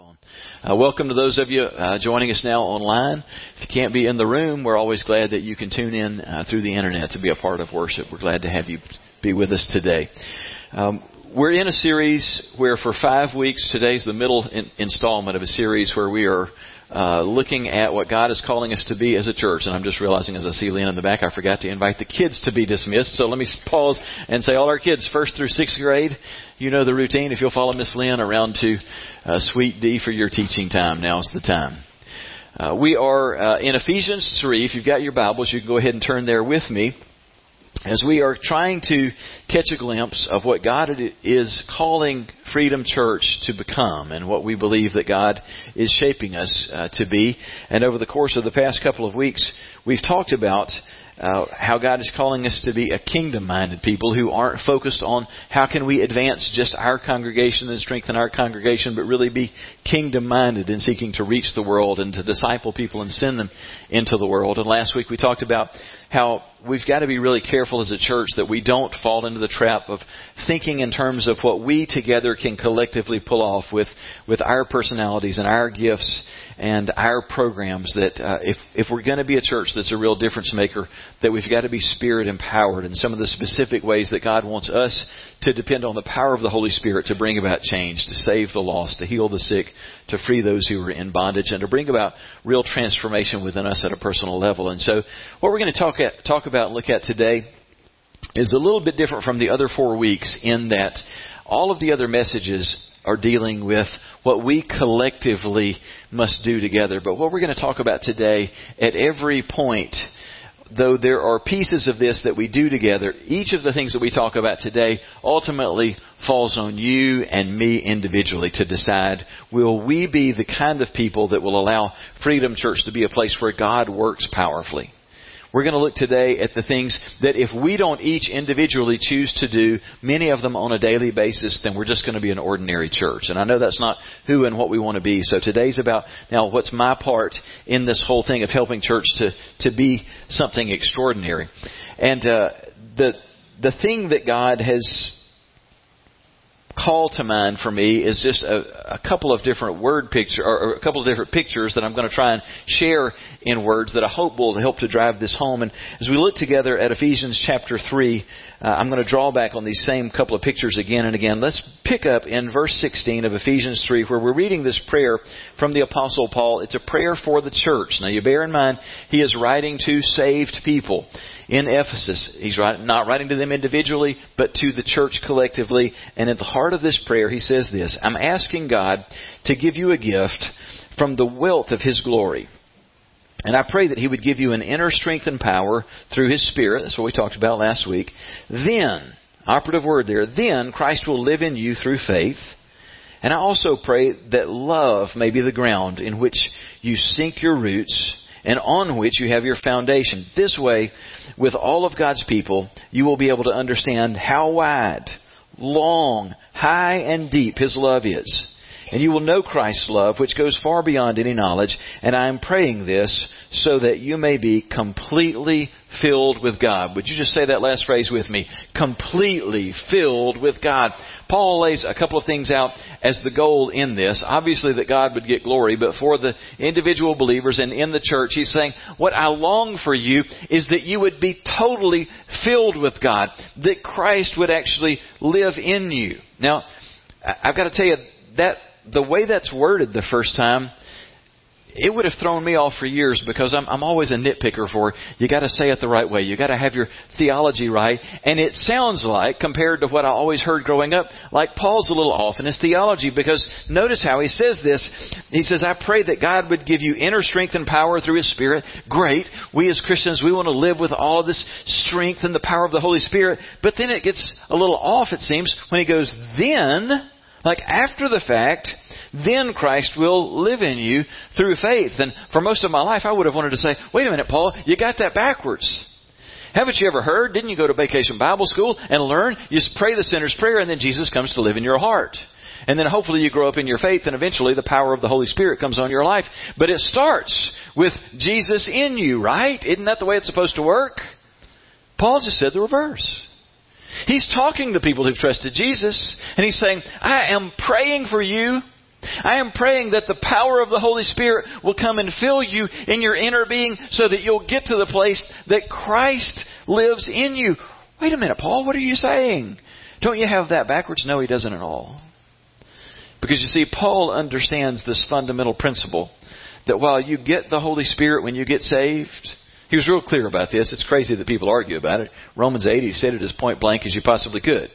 on. Uh, welcome to those of you uh, joining us now online. If you can't be in the room, we're always glad that you can tune in uh, through the internet to be a part of worship. We're glad to have you be with us today. Um, we're in a series where for five weeks, today's the middle in- installment of a series where we are uh, looking at what God is calling us to be as a church. And I'm just realizing as I see Lynn in the back, I forgot to invite the kids to be dismissed. So let me pause and say all our kids, first through sixth grade, you know the routine. If you'll follow Miss Lynn around to uh, Suite D for your teaching time, now's the time. Uh, we are uh, in Ephesians 3. If you've got your Bibles, you can go ahead and turn there with me as we are trying to catch a glimpse of what God is calling Freedom Church to become and what we believe that God is shaping us uh, to be. And over the course of the past couple of weeks, we've talked about uh, how God is calling us to be a kingdom-minded people who aren't focused on how can we advance just our congregation and strengthen our congregation, but really be kingdom-minded in seeking to reach the world and to disciple people and send them into the world. And last week we talked about how we've got to be really careful as a church that we don't fall into the trap of thinking in terms of what we together can collectively pull off with, with our personalities and our gifts and our programs that uh, if, if we're going to be a church that's a real difference maker, that we've got to be spirit empowered in some of the specific ways that God wants us to depend on the power of the Holy Spirit to bring about change, to save the lost, to heal the sick, to free those who are in bondage, and to bring about real transformation within us at a personal level. And so, what we're going to talk at, talk about and look at today is a little bit different from the other four weeks in that all of the other messages are dealing with what we collectively must do together. But what we're going to talk about today at every point though there are pieces of this that we do together, each of the things that we talk about today ultimately falls on you and me individually to decide will we be the kind of people that will allow Freedom Church to be a place where God works powerfully? We're going to look today at the things that if we don't each individually choose to do, many of them on a daily basis, then we're just going to be an ordinary church. And I know that's not who and what we want to be. So today's about now what's my part in this whole thing of helping church to, to be something extraordinary. And uh, the the thing that God has call to mind for me is just a, a couple of different word picture or a couple of different pictures that I'm going to try and share in words that I hope will help to drive this home. And as we look together at Ephesians chapter three, uh, I'm going to draw back on these same couple of pictures again and again. Let's pick up in verse 16 of Ephesians 3 where we're reading this prayer from the apostle Paul. It's a prayer for the church. Now you bear in mind he is writing to saved people in Ephesus. He's not writing to them individually, but to the church collectively. And at the heart of this prayer, he says this I'm asking God to give you a gift from the wealth of His glory. And I pray that He would give you an inner strength and power through His Spirit. That's what we talked about last week. Then, operative word there, then Christ will live in you through faith. And I also pray that love may be the ground in which you sink your roots and on which you have your foundation. This way, with all of God's people, you will be able to understand how wide, long, high, and deep His love is. And you will know Christ's love, which goes far beyond any knowledge. And I am praying this so that you may be completely filled with God. Would you just say that last phrase with me? Completely filled with God. Paul lays a couple of things out as the goal in this. Obviously that God would get glory, but for the individual believers and in the church, he's saying, what I long for you is that you would be totally filled with God. That Christ would actually live in you. Now, I've got to tell you, that the way that's worded the first time, it would have thrown me off for years because I'm, I'm always a nitpicker for you got to say it the right way. You got to have your theology right. And it sounds like, compared to what I always heard growing up, like Paul's a little off in his theology because notice how he says this. He says, I pray that God would give you inner strength and power through His Spirit. Great. We as Christians, we want to live with all of this strength and the power of the Holy Spirit. But then it gets a little off, it seems, when he goes, then, like after the fact, then Christ will live in you through faith. And for most of my life, I would have wanted to say, wait a minute, Paul, you got that backwards. Haven't you ever heard? Didn't you go to vacation Bible school and learn? You pray the sinner's prayer and then Jesus comes to live in your heart. And then hopefully you grow up in your faith and eventually the power of the Holy Spirit comes on your life. But it starts with Jesus in you, right? Isn't that the way it's supposed to work? Paul just said the reverse. He's talking to people who've trusted Jesus and he's saying, I am praying for you I am praying that the power of the Holy Spirit will come and fill you in your inner being so that you'll get to the place that Christ lives in you. Wait a minute, Paul, what are you saying? Don't you have that backwards? No, he doesn't at all. Because you see, Paul understands this fundamental principle that while you get the Holy Spirit when you get saved, he was real clear about this. It's crazy that people argue about it. Romans 8, he said it as point blank as you possibly could.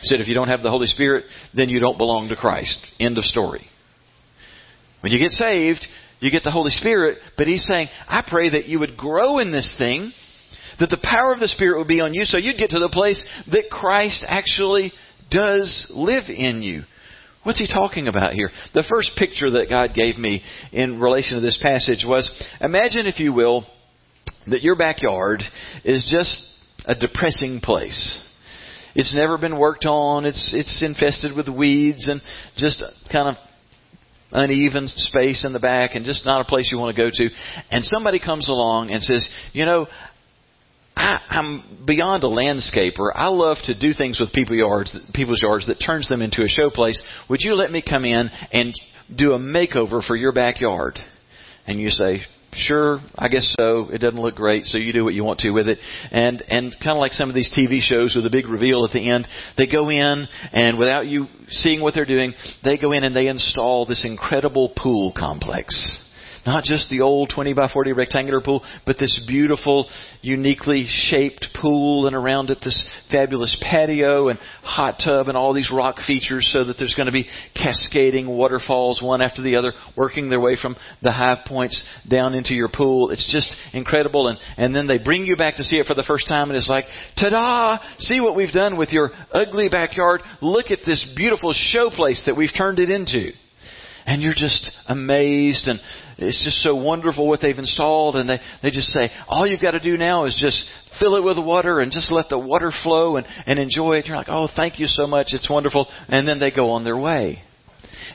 He said if you don't have the Holy Spirit, then you don't belong to Christ. End of story. When you get saved, you get the Holy Spirit, but he's saying, I pray that you would grow in this thing, that the power of the Spirit would be on you so you'd get to the place that Christ actually does live in you. What's he talking about here? The first picture that God gave me in relation to this passage was imagine, if you will, that your backyard is just a depressing place. It's never been worked on. It's it's infested with weeds and just kind of uneven space in the back and just not a place you want to go to. And somebody comes along and says, you know, I, I'm beyond a landscaper. I love to do things with people yards, people's yards that turns them into a show place. Would you let me come in and do a makeover for your backyard? And you say, sure, I guess so. It doesn't look great, so you do what you want to with it. And and kind of like some of these TV shows with a big reveal at the end, they go in and without you seeing what they're doing, they go in and they install this incredible pool complex. Not just the old 20 by 40 rectangular pool, but this beautiful, uniquely shaped pool and around it this fabulous patio and hot tub and all these rock features so that there's going to be cascading waterfalls one after the other working their way from the high points down into your pool. It's just incredible. And, and then they bring you back to see it for the first time and it's like, ta-da! See what we've done with your ugly backyard. Look at this beautiful show place that we've turned it into and you're just amazed and it's just so wonderful what they've installed and they, they just say all you've got to do now is just fill it with water and just let the water flow and, and enjoy it. You're like oh thank you so much. It's wonderful. And then they go on their way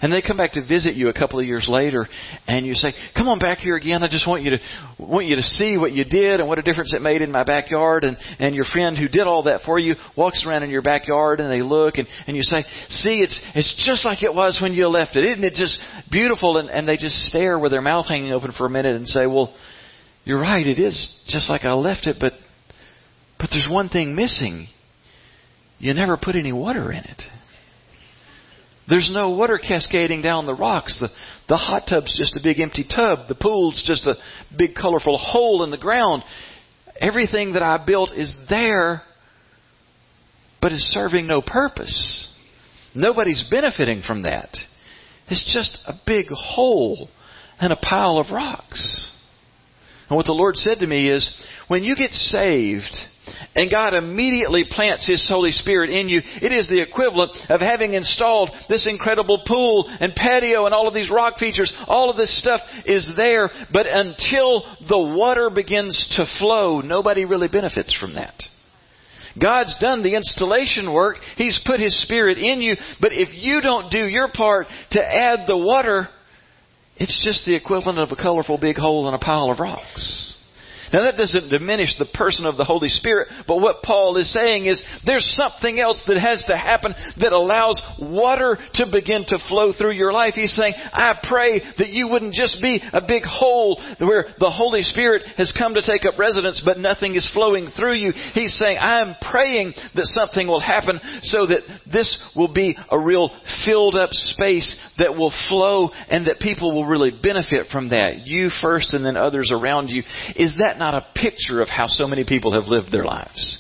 and they come back to visit you a couple of years later, and you say, "Come on back here again. I just want you to want you to see what you did and what a difference it made in my backyard." And and your friend who did all that for you walks around in your backyard, and they look, and and you say, "See, it's it's just like it was when you left it. Isn't it just beautiful?" And and they just stare with their mouth hanging open for a minute and say, "Well, you're right. It is just like I left it, but but there's one thing missing. You never put any water in it." There's no water cascading down the rocks. The, the hot tub's just a big empty tub. The pool's just a big colorful hole in the ground. Everything that I built is there, but is serving no purpose. Nobody's benefiting from that. It's just a big hole and a pile of rocks. And what the Lord said to me is, when you get saved, and God immediately plants His Holy Spirit in you, it is the equivalent of having installed this incredible pool and patio and all of these rock features. All of this stuff is there, but until the water begins to flow, nobody really benefits from that. God's done the installation work. He's put His Spirit in you. But if you don't do your part to add the water, it's just the equivalent of a colorful big hole in a pile of rocks. Now that doesn't diminish the person of the Holy Spirit, but what Paul is saying is there's something else that has to happen that allows water to begin to flow through your life. He's saying, I pray that you wouldn't just be a big hole where the Holy Spirit has come to take up residence, but nothing is flowing through you. He's saying, I am praying that something will happen so that this will be a real filled up space that will flow and that people will really benefit from that. You first and then others around you. Is that not not a picture of how so many people have lived their lives?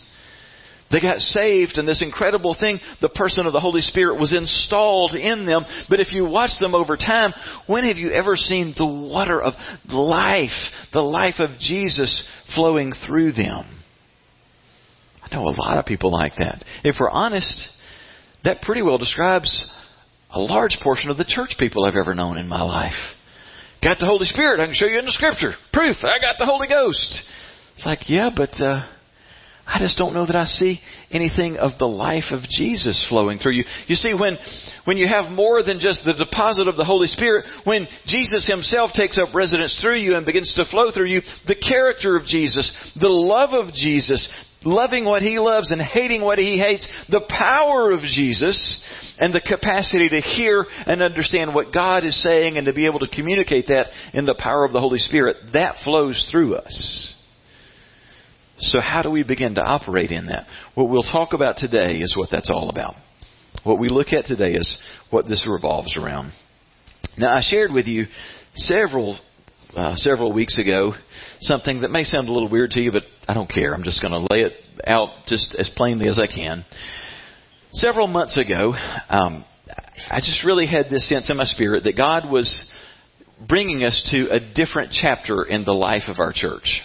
They got saved and this incredible thing, the person of the Holy Spirit was installed in them. But if you watch them over time, when have you ever seen the water of life, the life of Jesus flowing through them? I know a lot of people like that. If we're honest, that pretty well describes a large portion of the church people I've ever known in my life. Got the Holy Spirit. I can show you in the Scripture. Proof. I got the Holy Ghost. It's like, yeah, but uh, I just don't know that I see anything of the life of Jesus flowing through you. You see, when when you have more than just the deposit of the Holy Spirit, when Jesus Himself takes up residence through you and begins to flow through you, the character of Jesus, the love of Jesus, loving what he loves and hating what he hates, the power of Jesus and the capacity to hear and understand what God is saying and to be able to communicate that in the power of the Holy Spirit, that flows through us. So how do we begin to operate in that? What we'll talk about today is what that's all about. What we look at today is what this revolves around. Now, I shared with you several uh, several weeks ago something that may sound a little weird to you, but I don't care. I'm just going to lay it out just as plainly as I can. Several months ago, um, I just really had this sense in my spirit that God was bringing us to a different chapter in the life of our church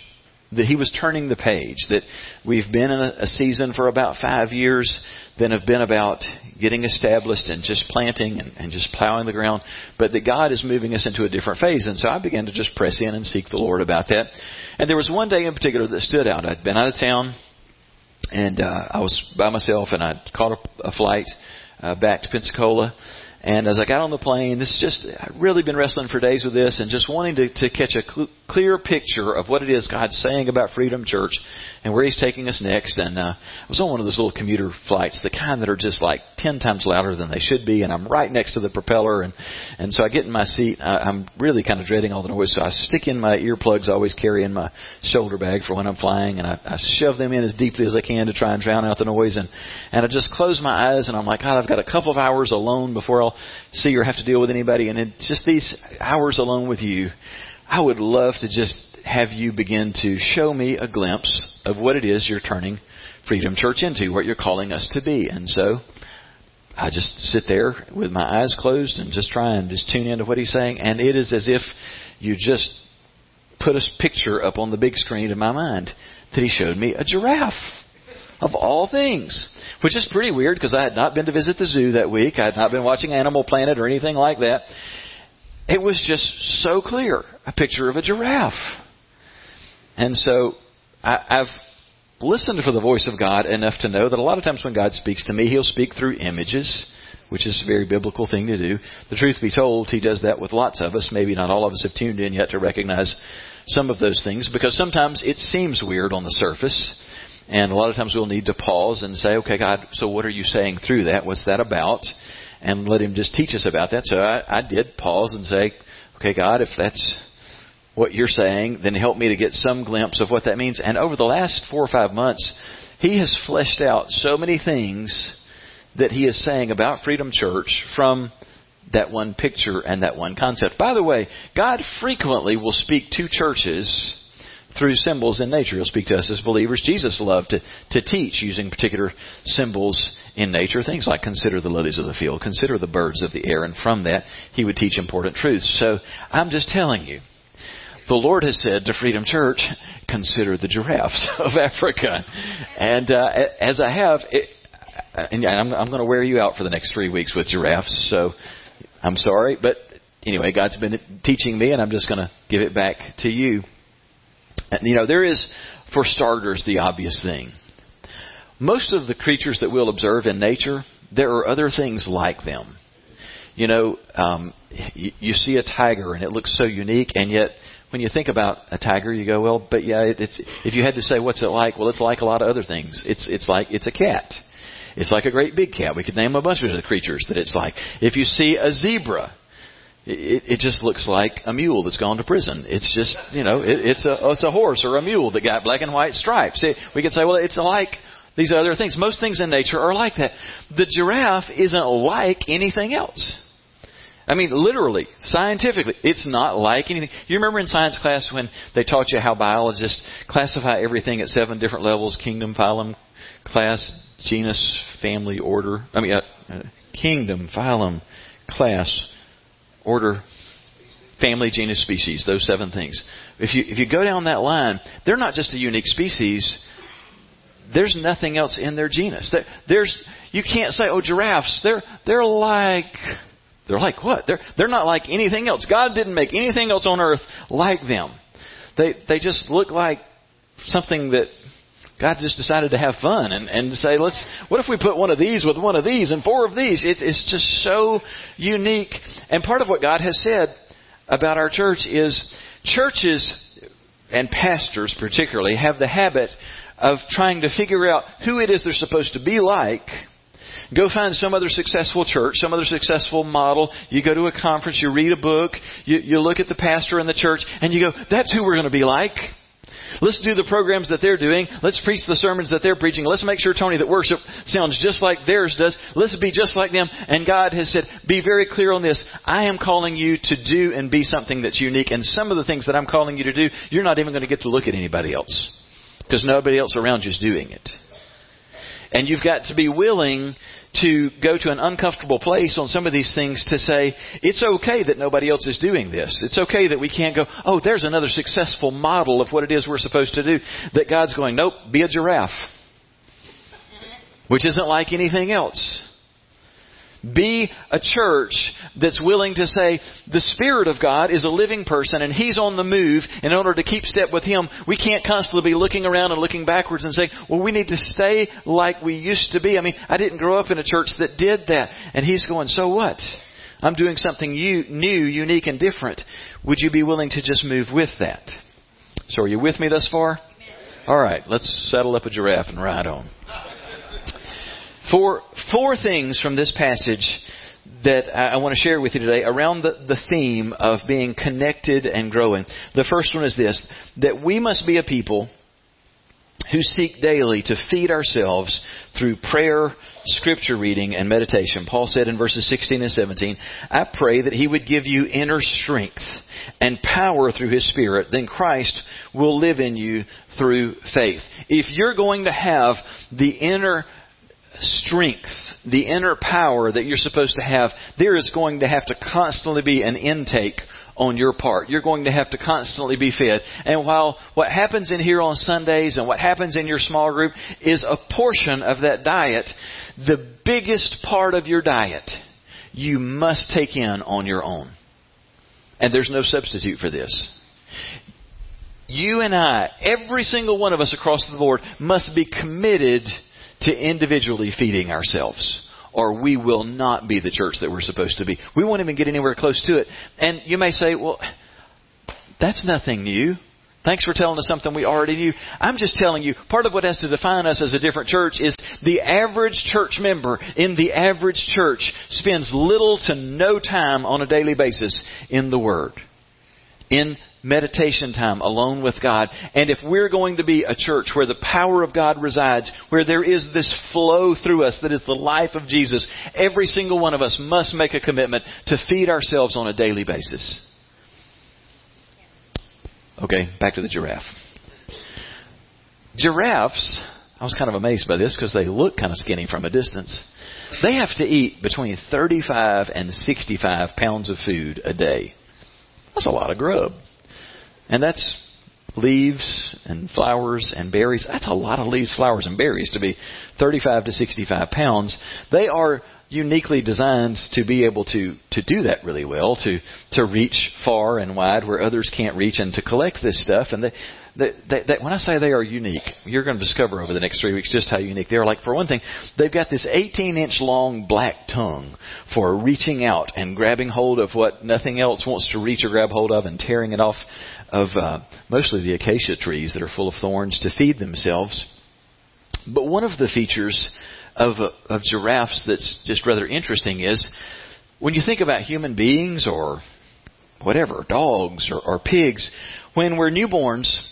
that he was turning the page, that we've been in a, a, season for about five years, then have been about getting established and just planting and, and just plowing the ground, but that God is moving us into a different phase. And so I began to just press in and seek the Lord about that. And there was one day in particular that stood out. I'd been out of town, and uh, I was by myself, and I'd caught a, a flight uh, back to Pensacola and as I got on the plane, this just, I've really been wrestling for days with this and just wanting to, to catch a cl- clear picture of what it is God's saying about Freedom Church and where He's taking us next. And uh, I was on one of those little commuter flights, the kind that are just like 10 times louder than they should be. And I'm right next to the propeller. And, and so I get in my seat. I, I'm really kind of dreading all the noise. So I stick in my earplugs, I always carry in my shoulder bag for when I'm flying. And I, I shove them in as deeply as I can to try and drown out the noise. And, and I just close my eyes and I'm like, God, I've got a couple of hours alone before I'll see or have to deal with anybody. And in just these hours alone with you, I would love to just have you begin to show me a glimpse of what it is you're turning Freedom Church into, what you're calling us to be. And so I just sit there with my eyes closed and just try and just tune into what he's saying. And it is as if you just put a picture up on the big screen in my mind that he showed me a giraffe of all things, which is pretty weird because I had not been to visit the zoo that week. I had not been watching Animal Planet or anything like that. It was just so clear a picture of a giraffe. And so I, I've listened for the voice of God enough to know that a lot of times when God speaks to me, He'll speak through images, which is a very biblical thing to do. The truth be told, He does that with lots of us. Maybe not all of us have tuned in yet to recognize some of those things because sometimes it seems weird on the surface. And a lot of times we'll need to pause and say, okay, God, so what are you saying through that? What's that about? And let Him just teach us about that. So I, I did pause and say, okay, God, if that's what you're saying, then help me to get some glimpse of what that means. And over the last four or five months, He has fleshed out so many things that He is saying about Freedom Church from that one picture and that one concept. By the way, God frequently will speak to churches through symbols in nature. He'll speak to us as believers. Jesus loved to, to teach using particular symbols in nature. Things like consider the lilies of the field, consider the birds of the air, and from that he would teach important truths. So I'm just telling you, the Lord has said to Freedom Church, consider the giraffes of Africa. And uh, as I have, it, and I'm, I'm going to wear you out for the next three weeks with giraffes. So I'm sorry, but anyway, God's been teaching me, and I'm just going to give it back to you. You know, there is, for starters, the obvious thing. Most of the creatures that we'll observe in nature, there are other things like them. You know, um, you, you see a tiger and it looks so unique, and yet when you think about a tiger, you go, well, but yeah, it, it's, if you had to say what's it like, well, it's like a lot of other things. It's it's like it's a cat. It's like a great big cat. We could name a bunch of the creatures that it's like. If you see a zebra, it, it just looks like a mule that's gone to prison. It's just, you know, it, it's a it's a horse or a mule that got black and white stripes. It, we could say, well, it's like these other things. Most things in nature are like that. The giraffe isn't like anything else. I mean, literally, scientifically, it's not like anything. You remember in science class when they taught you how biologists classify everything at seven different levels: kingdom, phylum, class, genus, family, order. I mean, uh, uh, kingdom, phylum, class, order, family, genus, species, those seven things. If you, if you go down that line, they're not just a unique species. There's nothing else in their genus. There's, you can't say, oh, giraffes, they're, they're like, they're like what? They're, they're not like anything else. God didn't make anything else on earth like them. They, they just look like something that God just decided to have fun and, and say, let's, what if we put one of these with one of these and four of these? It, it's just so unique. And part of what God has said about our church is churches and pastors particularly have the habit of trying to figure out who it is they're supposed to be like, Go find some other successful church, some other successful model. You go to a conference, you read a book, you, you look at the pastor in the church, and you go, that's who we're going to be like. Let's do the programs that they're doing. Let's preach the sermons that they're preaching. Let's make sure, Tony, that worship sounds just like theirs does. Let's be just like them. And God has said, be very clear on this. I am calling you to do and be something that's unique. And some of the things that I'm calling you to do, you're not even going to get to look at anybody else. Because nobody else around you is doing it. And you've got to be willing to go to an uncomfortable place on some of these things to say, it's okay that nobody else is doing this. It's okay that we can't go, oh, there's another successful model of what it is we're supposed to do. That God's going, nope, be a giraffe. Which isn't like anything else. Be a church that's willing to say, the Spirit of God is a living person and He's on the move. In order to keep step with Him, we can't constantly be looking around and looking backwards and saying, well, we need to stay like we used to be. I mean, I didn't grow up in a church that did that. And He's going, so what? I'm doing something new, unique, and different. Would you be willing to just move with that? So are you with me thus far? All right, let's saddle up a giraffe and ride on. Four, four things from this passage that I want to share with you today around the, the theme of being connected and growing. The first one is this that we must be a people who seek daily to feed ourselves through prayer, scripture reading, and meditation. Paul said in verses 16 and 17, I pray that he would give you inner strength and power through his spirit, then Christ will live in you through faith. If you're going to have the inner strength, the inner power that you're supposed to have, there is going to have to constantly be an intake on your part. You're going to have to constantly be fed. And while what happens in here on Sundays and what happens in your small group is a portion of that diet, the biggest part of your diet you must take in on your own. And there's no substitute for this. You and I, every single one of us across the board, must be committed to individually feeding ourselves or we will not be the church that we're supposed to be. We won't even get anywhere close to it. And you may say, well, that's nothing new. Thanks for telling us something we already knew. I'm just telling you, part of what has to define us as a different church is the average church member in the average church spends little to no time on a daily basis in the Word. In meditation time alone with God. And if we're going to be a church where the power of God resides, where there is this flow through us that is the life of Jesus, every single one of us must make a commitment to feed ourselves on a daily basis. Okay, back to the giraffe. Giraffes, I was kind of amazed by this because they look kind of skinny from a distance. They have to eat between 35 and 65 pounds of food a day. That's a lot of grub. And that's leaves and flowers and berries. That's a lot of leaves, flowers, and berries to be 35 to 65 pounds. They are uniquely designed to be able to, to do that really well, to, to reach far and wide where others can't reach and to collect this stuff. And they, they, they, they, when I say they are unique, you're going to discover over the next three weeks just how unique they are. Like, for one thing, they've got this 18 inch long black tongue for reaching out and grabbing hold of what nothing else wants to reach or grab hold of and tearing it off of uh, mostly the acacia trees that are full of thorns to feed themselves. But one of the features of, uh, of giraffes that's just rather interesting is when you think about human beings or whatever, dogs or, or pigs, when we're newborns,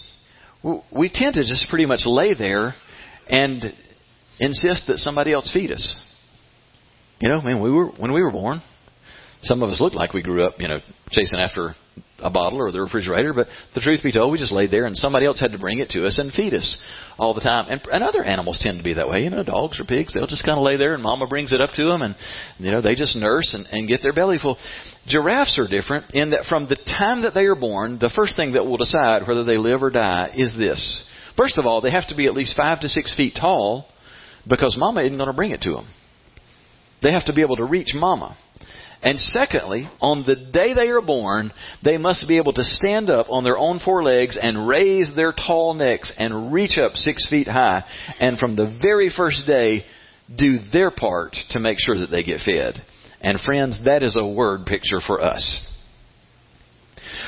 we tend to just pretty much lay there and insist that somebody else feed us. You know, mean, we were when we were born, some of us looked like we grew up, you know, chasing after a bottle or the refrigerator, but the truth be told, we just laid there and somebody else had to bring it to us and feed us all the time. And, and other animals tend to be that way. You know, dogs or pigs, they'll just kind of lay there and mama brings it up to them and, you know, they just nurse and, and get their belly full. Giraffes are different in that from the time that they are born, the first thing that will decide whether they live or die is this. First of all, they have to be at least five to six feet tall because mama isn't going to bring it to them. They have to be able to reach mama. And secondly, on the day they are born, they must be able to stand up on their own four legs and raise their tall necks and reach up six feet high. And from the very first day, do their part to make sure that they get fed. And friends, that is a word picture for us.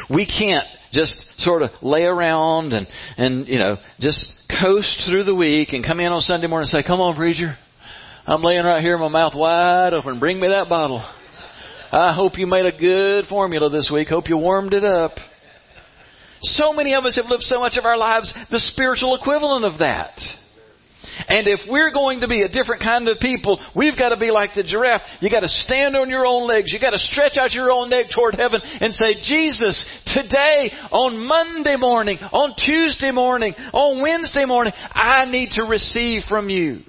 We can't just sort of lay around and, and, you know, just coast through the week and come in on Sunday morning and say, come on, preacher. I'm laying right here, my mouth wide open. Bring me that bottle. I hope you made a good formula this week. Hope you warmed it up. So many of us have lived so much of our lives the spiritual equivalent of that. And if we're going to be a different kind of people, we've got to be like the giraffe. You got to stand on your own legs. You got to stretch out your own neck toward heaven and say, Jesus, today, on Monday morning, on Tuesday morning, on Wednesday morning, I need to receive from you.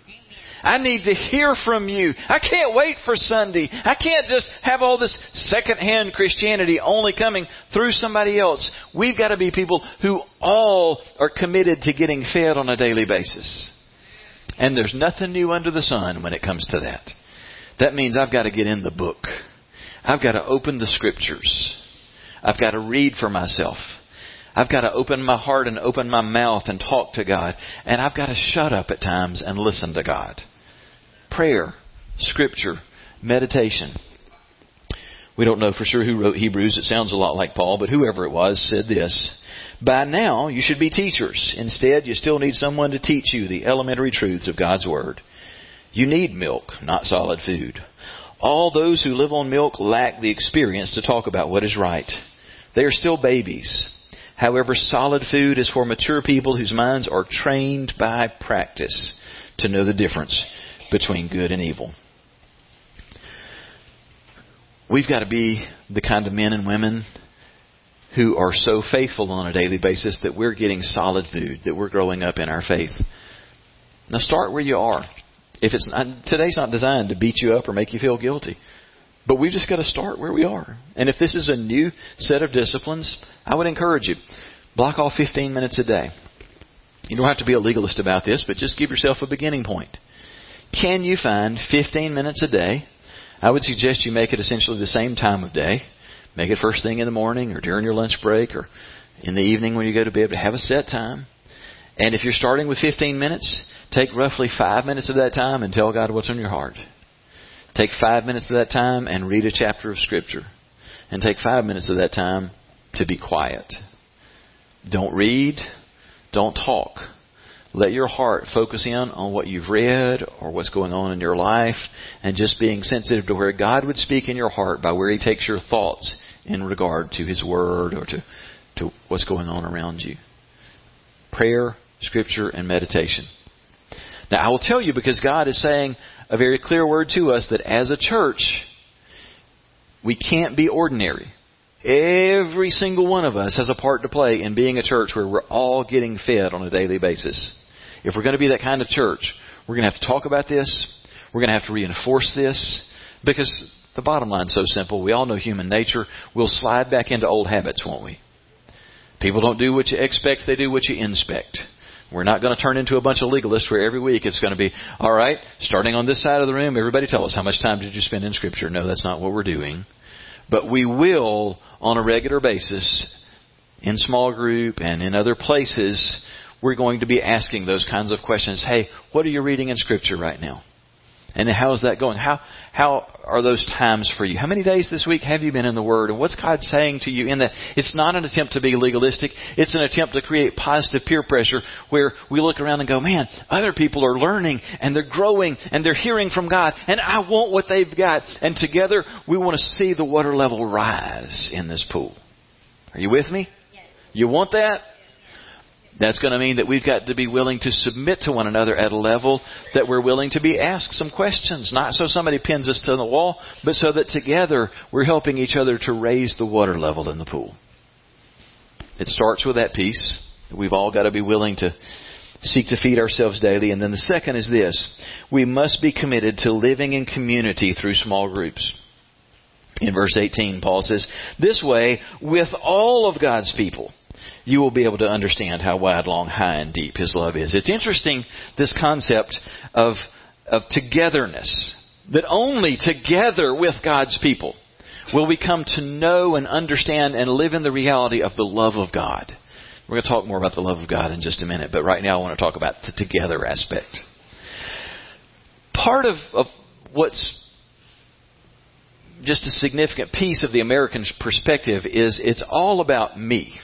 I need to hear from you. I can't wait for Sunday. I can't just have all this secondhand Christianity only coming through somebody else. We've got to be people who all are committed to getting fed on a daily basis. And there's nothing new under the sun when it comes to that. That means I've got to get in the book. I've got to open the scriptures. I've got to read for myself. I've got to open my heart and open my mouth and talk to God. And I've got to shut up at times and listen to God. Prayer, scripture, meditation. We don't know for sure who wrote Hebrews. It sounds a lot like Paul, but whoever it was said this. By now, you should be teachers. Instead, you still need someone to teach you the elementary truths of God's Word. You need milk, not solid food. All those who live on milk lack the experience to talk about what is right. They are still babies. However, solid food is for mature people whose minds are trained by practice to know the difference between good and evil. We've got to be the kind of men and women who are so faithful on a daily basis that we're getting solid food, that we're growing up in our faith. Now start where you are. If it's not, today's not designed to beat you up or make you feel guilty. But we've just got to start where we are. And if this is a new set of disciplines, I would encourage you. Block off 15 minutes a day. You don't have to be a legalist about this, but just give yourself a beginning point. Can you find 15 minutes a day? I would suggest you make it essentially the same time of day. Make it first thing in the morning or during your lunch break or in the evening when you go to bed. To have a set time. And if you're starting with 15 minutes, take roughly five minutes of that time and tell God what's on your heart. Take five minutes of that time and read a chapter of Scripture. And take five minutes of that time to be quiet. Don't read. Don't talk. Let your heart focus in on what you've read or what's going on in your life and just being sensitive to where God would speak in your heart by where He takes your thoughts in regard to His Word or to, to what's going on around you. Prayer, Scripture, and meditation. Now, I will tell you because God is saying a very clear word to us that as a church, we can't be ordinary. Every single one of us has a part to play in being a church where we're all getting fed on a daily basis. If we're going to be that kind of church, we're going to have to talk about this. We're going to have to reinforce this because the bottom line is so simple. We all know human nature. We'll slide back into old habits, won't we? People don't do what you expect, they do what you inspect. We're not going to turn into a bunch of legalists where every week it's going to be, all right, starting on this side of the room, everybody tell us how much time did you spend in Scripture? No, that's not what we're doing. But we will, on a regular basis, in small group and in other places, we're going to be asking those kinds of questions. Hey, what are you reading in Scripture right now? And how's that going? How how are those times for you? How many days this week have you been in the Word? And what's God saying to you in that? It's not an attempt to be legalistic. It's an attempt to create positive peer pressure where we look around and go, man, other people are learning and they're growing and they're hearing from God and I want what they've got. And together we want to see the water level rise in this pool. Are you with me? You want that? That's going to mean that we've got to be willing to submit to one another at a level that we're willing to be asked some questions. Not so somebody pins us to the wall, but so that together we're helping each other to raise the water level in the pool. It starts with that piece. We've all got to be willing to seek to feed ourselves daily. And then the second is this. We must be committed to living in community through small groups. In verse 18, Paul says, This way, with all of God's people, you will be able to understand how wide, long, high, and deep His love is. It's interesting, this concept of, of togetherness. That only together with God's people will we come to know and understand and live in the reality of the love of God. We're going to talk more about the love of God in just a minute, but right now I want to talk about the together aspect. Part of, of what's just a significant piece of the American perspective is it's all about me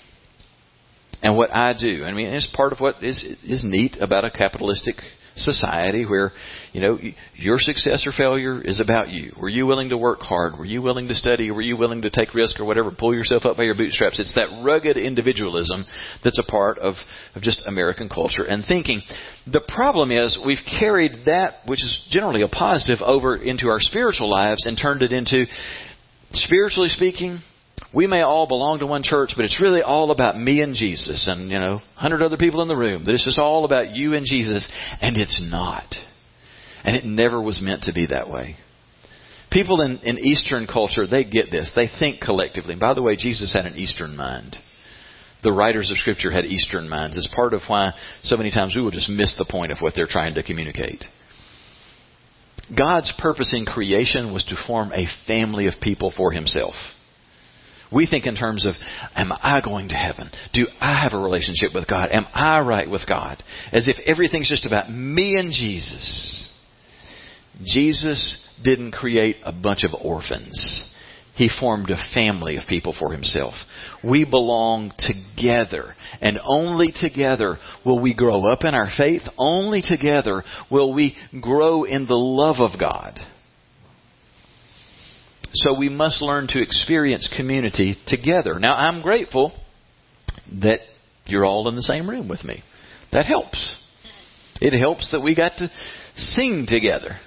and what I do. I mean, it's part of what is is neat about a capitalistic society where, you know, your success or failure is about you. Were you willing to work hard? Were you willing to study? Were you willing to take risk or whatever? Pull yourself up by your bootstraps. It's that rugged individualism that's a part of, of just American culture and thinking. The problem is we've carried that, which is generally a positive, over into our spiritual lives and turned it into, spiritually speaking, we may all belong to one church, but it's really all about me and Jesus and, you know, a hundred other people in the room. It's just all about you and Jesus. And it's not. And it never was meant to be that way. People in, in Eastern culture, they get this. They think collectively. And by the way, Jesus had an Eastern mind. The writers of Scripture had Eastern minds. It's part of why so many times we will just miss the point of what they're trying to communicate. God's purpose in creation was to form a family of people for Himself. We think in terms of, am I going to heaven? Do I have a relationship with God? Am I right with God? As if everything's just about me and Jesus. Jesus didn't create a bunch of orphans. He formed a family of people for himself. We belong together. And only together will we grow up in our faith. Only together will we grow in the love of God. So we must learn to experience community together. Now, I'm grateful that you're all in the same room with me. That helps. It helps that we got to sing together.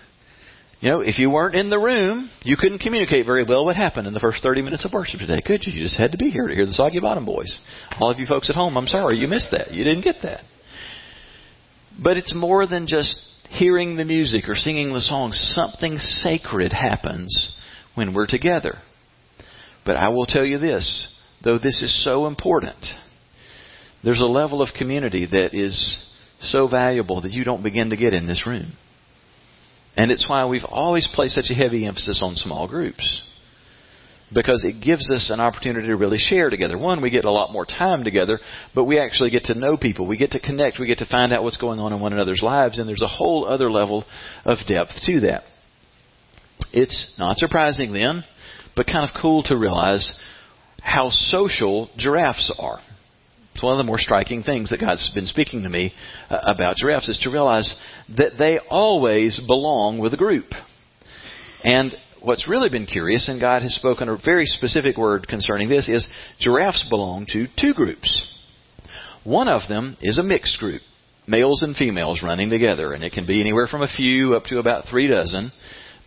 You know, if you weren't in the room, you couldn't communicate very well what happened in the first 30 minutes of worship today, could you? You just had to be here to hear the Soggy Bottom Boys. All of you folks at home, I'm sorry you missed that. You didn't get that. But it's more than just hearing the music or singing the songs. Something sacred happens when we're together. But I will tell you this, though this is so important, there's a level of community that is so valuable that you don't begin to get in this room. And it's why we've always placed such a heavy emphasis on small groups. Because it gives us an opportunity to really share together. One, we get a lot more time together, but we actually get to know people. We get to connect. We get to find out what's going on in one another's lives, and there's a whole other level of depth to that. It's not surprising then, but kind of cool to realize how social giraffes are. It's one of the more striking things that God's been speaking to me uh, about giraffes is to realize that they always belong with a group. And what's really been curious, and God has spoken a very specific word concerning this, is giraffes belong to two groups. One of them is a mixed group, males and females running together, and it can be anywhere from a few up to about three dozen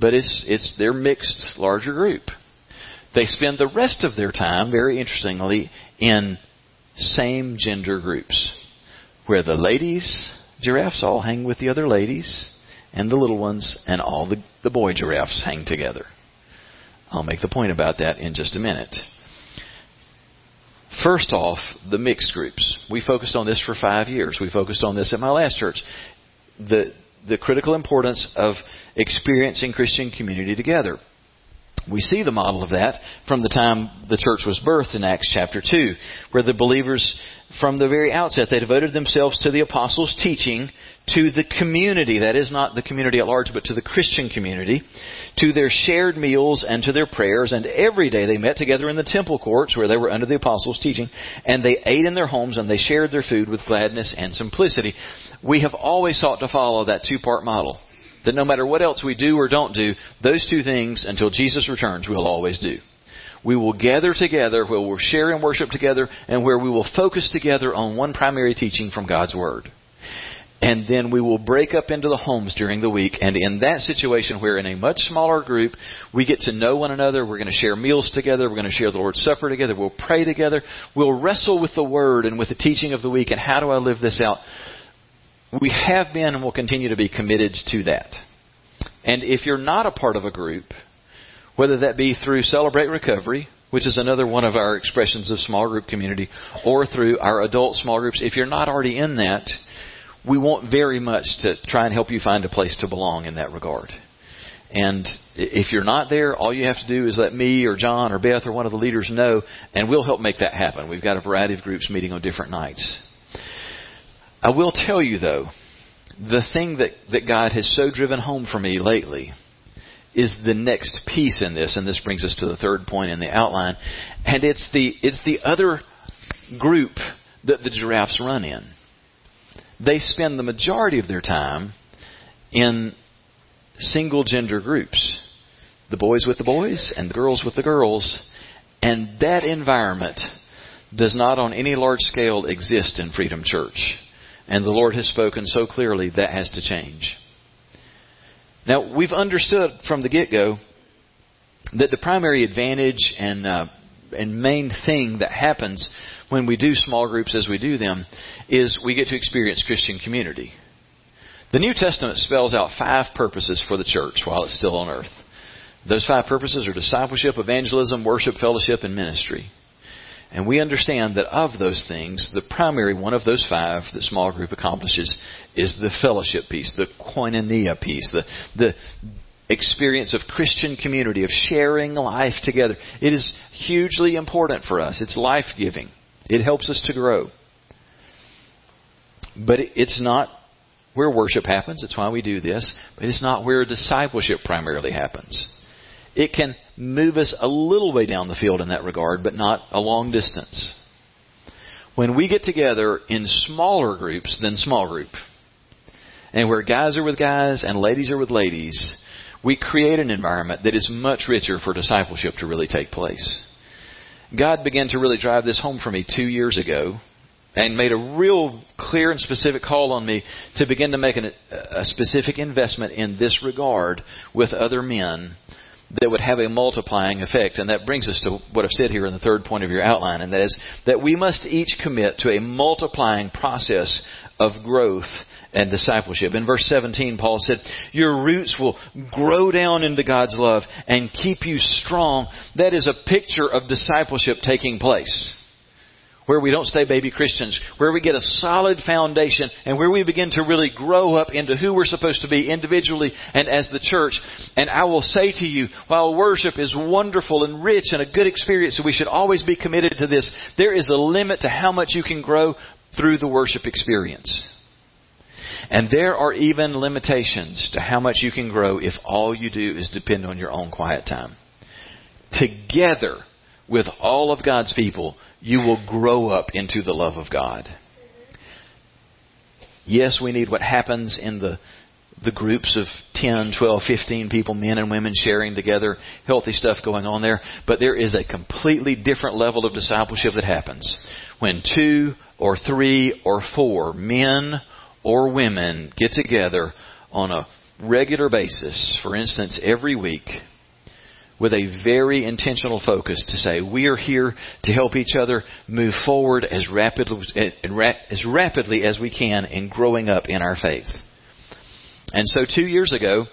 but it's it's their mixed larger group. They spend the rest of their time, very interestingly, in same gender groups, where the ladies giraffes all hang with the other ladies, and the little ones and all the, the boy giraffes hang together. I'll make the point about that in just a minute. First off, the mixed groups. We focused on this for five years. We focused on this at my last church. The the critical importance of experiencing Christian community together. We see the model of that from the time the church was birthed in Acts chapter 2, where the believers, from the very outset, they devoted themselves to the apostles' teaching, to the community, that is not the community at large, but to the Christian community, to their shared meals and to their prayers, and every day they met together in the temple courts where they were under the apostles' teaching, and they ate in their homes and they shared their food with gladness and simplicity we have always sought to follow that two part model. That no matter what else we do or don't do, those two things until Jesus returns, we'll always do. We will gather together where we'll share and worship together and where we will focus together on one primary teaching from God's Word. And then we will break up into the homes during the week. And in that situation, where in a much smaller group, we get to know one another, we're going to share meals together, we're going to share the Lord's Supper together, we'll pray together, we'll wrestle with the Word and with the teaching of the week. And how do I live this out? We have been and will continue to be committed to that. And if you're not a part of a group, whether that be through Celebrate Recovery, which is another one of our expressions of small group community, or through our adult small groups, if you're not already in that, we want very much to try and help you find a place to belong in that regard. And if you're not there, all you have to do is let me or John or Beth or one of the leaders know, and we'll help make that happen. We've got a variety of groups meeting on different nights. I will tell you, though, the thing that, that God has so driven home for me lately is the next piece in this, and this brings us to the third point in the outline, and it's the it's the other group that the giraffes run in. They spend the majority of their time in single gender groups. The boys with the boys and the girls with the girls. And that environment does not on any large scale exist in Freedom Church. And the Lord has spoken so clearly that has to change. Now, we've understood from the get go that the primary advantage and, uh, and main thing that happens when we do small groups as we do them is we get to experience Christian community. The New Testament spells out five purposes for the church while it's still on earth. Those five purposes are discipleship, evangelism, worship, fellowship, and ministry. And we understand that of those things, the primary one of those five that small group accomplishes is the fellowship piece, the koinonia piece, the, the experience of Christian community, of sharing life together. It is hugely important for us. It's life giving. It helps us to grow. But it's not where worship happens. It's why we do this. But it's not where discipleship primarily happens. It can move us a little way down the field in that regard, but not a long distance. When we get together in smaller groups than small group, and where guys are with guys and ladies are with ladies, we create an environment that is much richer for discipleship to really take place. God began to really drive this home for me two years ago and made a real clear and specific call on me to begin to make an, a specific investment in this regard with other men that would have a multiplying effect. And that brings us to what I've said here in the third point of your outline, and that is that we must each commit to a multiplying process of growth and discipleship. In verse 17, Paul said, Your roots will grow down into God's love and keep you strong. That is a picture of discipleship taking place where we don't stay baby Christians, where we get a solid foundation and where we begin to really grow up into who we're supposed to be individually and as the church. And I will say to you, while worship is wonderful and rich and a good experience, and we should always be committed to this, there is a limit to how much you can grow through the worship experience. And there are even limitations to how much you can grow if all you do is depend on your own quiet time. Together, with all of God's people, you will grow up into the love of God. Yes, we need what happens in the the groups of 10, 12, 15 people, men and women sharing together, healthy stuff going on there, but there is a completely different level of discipleship that happens when two or three or four men or women get together on a regular basis, for instance, every week, with a very intentional focus to say we are here to help each other move forward as rapidly eh, as rapidly as we can in growing up in our faith. And so 2 years ago,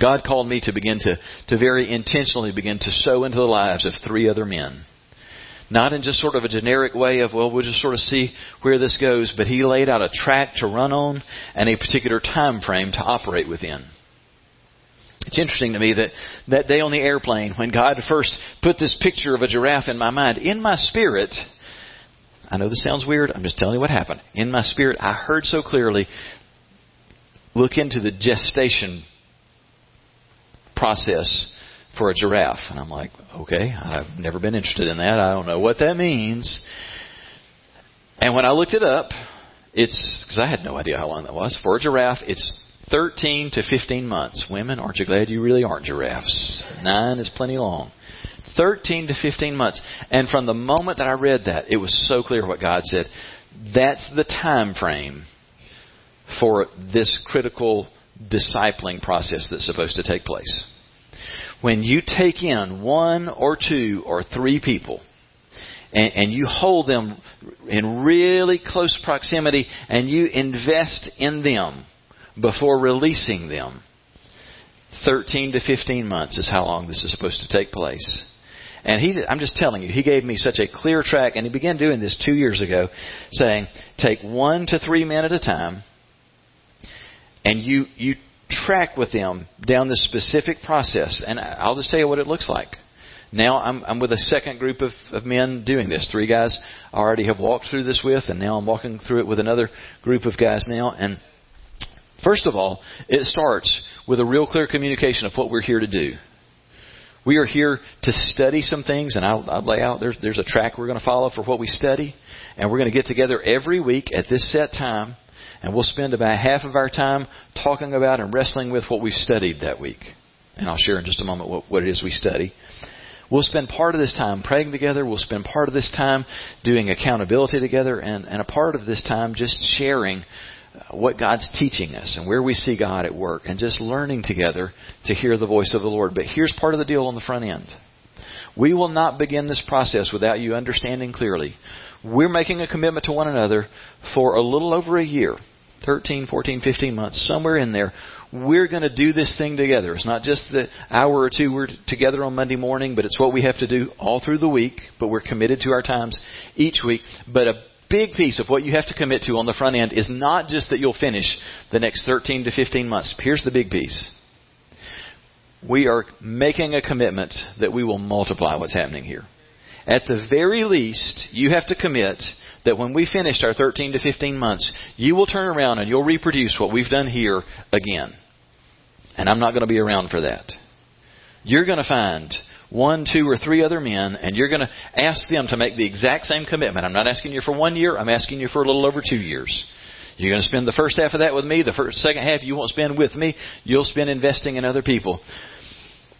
God called me to begin to to very intentionally begin to sow into the lives of three other men. Not in just sort of a generic way of, well, we'll just sort of see where this goes, but he laid out a track to run on and a particular time frame to operate within. It's interesting to me that that day on the airplane, when God first put this picture of a giraffe in my mind, in my spirit, I know this sounds weird, I'm just telling you what happened. In my spirit, I heard so clearly, look into the gestation process for a giraffe. And I'm like, okay, I've never been interested in that. I don't know what that means. And when I looked it up, it's, because I had no idea how long that was. For a giraffe, it's 13 to 15 months. Women, aren't you glad you really aren't giraffes? Nine is plenty long. 13 to 15 months. And from the moment that I read that, it was so clear what God said. That's the time frame for this critical discipling process that's supposed to take place. When you take in one or two or three people, and, and, you hold them in really close proximity and you invest in them before releasing them. 13 to 15 months is how long this is supposed to take place. And he, I'm just telling you, he gave me such a clear track, and he began doing this two years ago, saying, take one to three men at a time, and you, you track with them down this specific process. And I'll just tell you what it looks like. Now I'm, I'm with a second group of, of men doing this. Three guys I already have walked through this with, and now I'm walking through it with another group of guys now. And First of all, it starts with a real clear communication of what we're here to do. We are here to study some things, and I'll, I'll lay out there's, there's a track we're going to follow for what we study, and we're going to get together every week at this set time, and we'll spend about half of our time talking about and wrestling with what we've studied that week. And I'll share in just a moment what, what it is we study. We'll spend part of this time praying together. We'll spend part of this time doing accountability together, and, and a part of this time just sharing uh, what God's teaching us and where we see God at work and just learning together to hear the voice of the Lord. But here's part of the deal on the front end. We will not begin this process without you understanding clearly. We're making a commitment to one another for a little over a year 13, 14, 15 months, somewhere in there. We're going to do this thing together. It's not just the hour or two we're together on Monday morning, but it's what we have to do all through the week. But we're committed to our times each week. But a big piece of what you have to commit to on the front end is not just that you'll finish the next 13 to 15 months. Here's the big piece. We are making a commitment that we will multiply what's happening here. At the very least, you have to commit that when we finished our 13 to 15 months, you will turn around and you'll reproduce what we've done here again. And I'm not going to be around for that. You're going to find one, two, or three other men, and you're going to ask them to make the exact same commitment. I'm not asking you for one year, I'm asking you for a little over two years. You're going to spend the first half of that with me, the first, second half you won't spend with me, you'll spend investing in other people.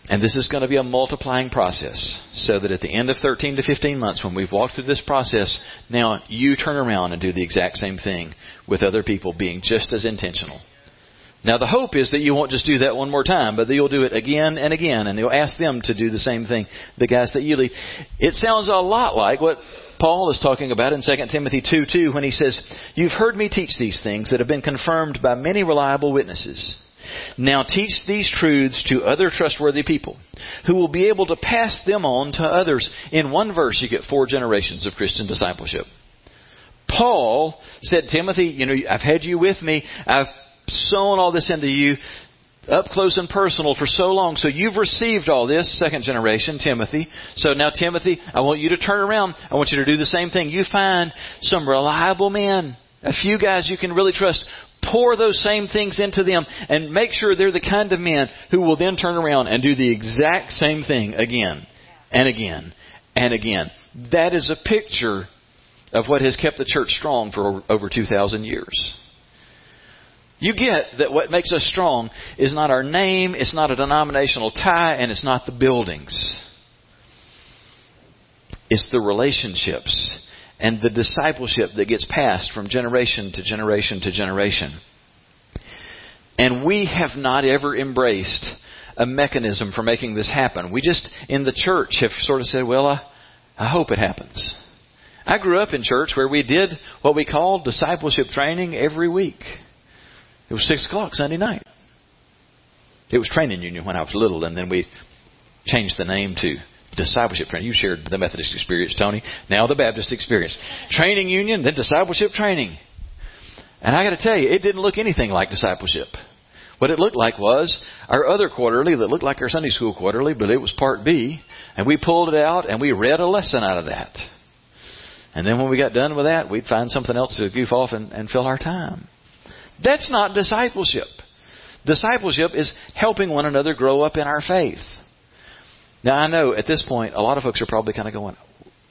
And this is going to be a multiplying process so that at the end of 13 to 15 months, when we've walked through this process, now you turn around and do the exact same thing with other people, being just as intentional. Now the hope is that you won't just do that one more time, but that you'll do it again and again, and you'll ask them to do the same thing, the guys that you lead. It sounds a lot like what Paul is talking about in 2 Timothy 2 2 when he says, You've heard me teach these things that have been confirmed by many reliable witnesses. Now teach these truths to other trustworthy people who will be able to pass them on to others. In one verse, you get four generations of Christian discipleship. Paul said, Timothy, you know, I've had you with me. I've sown all this into you up close and personal for so long. So you've received all this, second generation, Timothy. So now, Timothy, I want you to turn around. I want you to do the same thing. You find some reliable men, a few guys you can really trust. Pour those same things into them and make sure they're the kind of men who will then turn around and do the exact same thing again and again and again. That is a picture of what has kept the church strong for over 2,000 years. You get that what makes us strong is not our name, it's not a denominational tie, and it's not the buildings. It's the relationships and the discipleship that gets passed from generation to generation to generation. And we have not ever embraced a mechanism for making this happen. We just, in the church, have sort of said, well, I, I hope it happens. I grew up in church where we did what we called discipleship training every week. It was 6 o'clock Sunday night. It was training union when I was little, and then we changed the name to discipleship training. You shared the Methodist experience, Tony. Now the Baptist experience. Training union, then discipleship training. And I got to tell you, it didn't look anything like discipleship. What it looked like was our other quarterly that looked like our Sunday school quarterly, but it was part B, and we pulled it out and we read a lesson out of that. And then when we got done with that, we'd find something else to goof off and, and fill our time. That's not discipleship. Discipleship is helping one another grow up in our faith. Now, I know at this point, a lot of folks are probably kind of going,